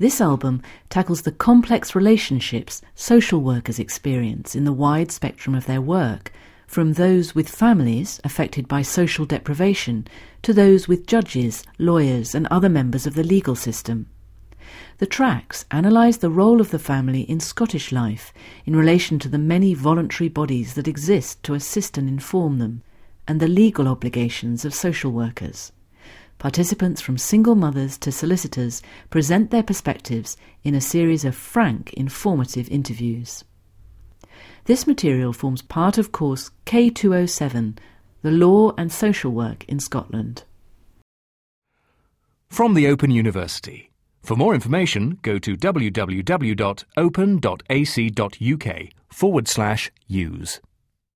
This album tackles the complex relationships social workers experience in the wide spectrum of their work, from those with families affected by social deprivation to those with judges, lawyers, and other members of the legal system. The tracks analyse the role of the family in Scottish life in relation to the many voluntary bodies that exist to assist and inform them, and the legal obligations of social workers. Participants from single mothers to solicitors present their perspectives in a series of frank, informative interviews. This material forms part of course K207, The Law and Social Work in Scotland. From the Open University. For more information, go to www.open.ac.uk forward slash use.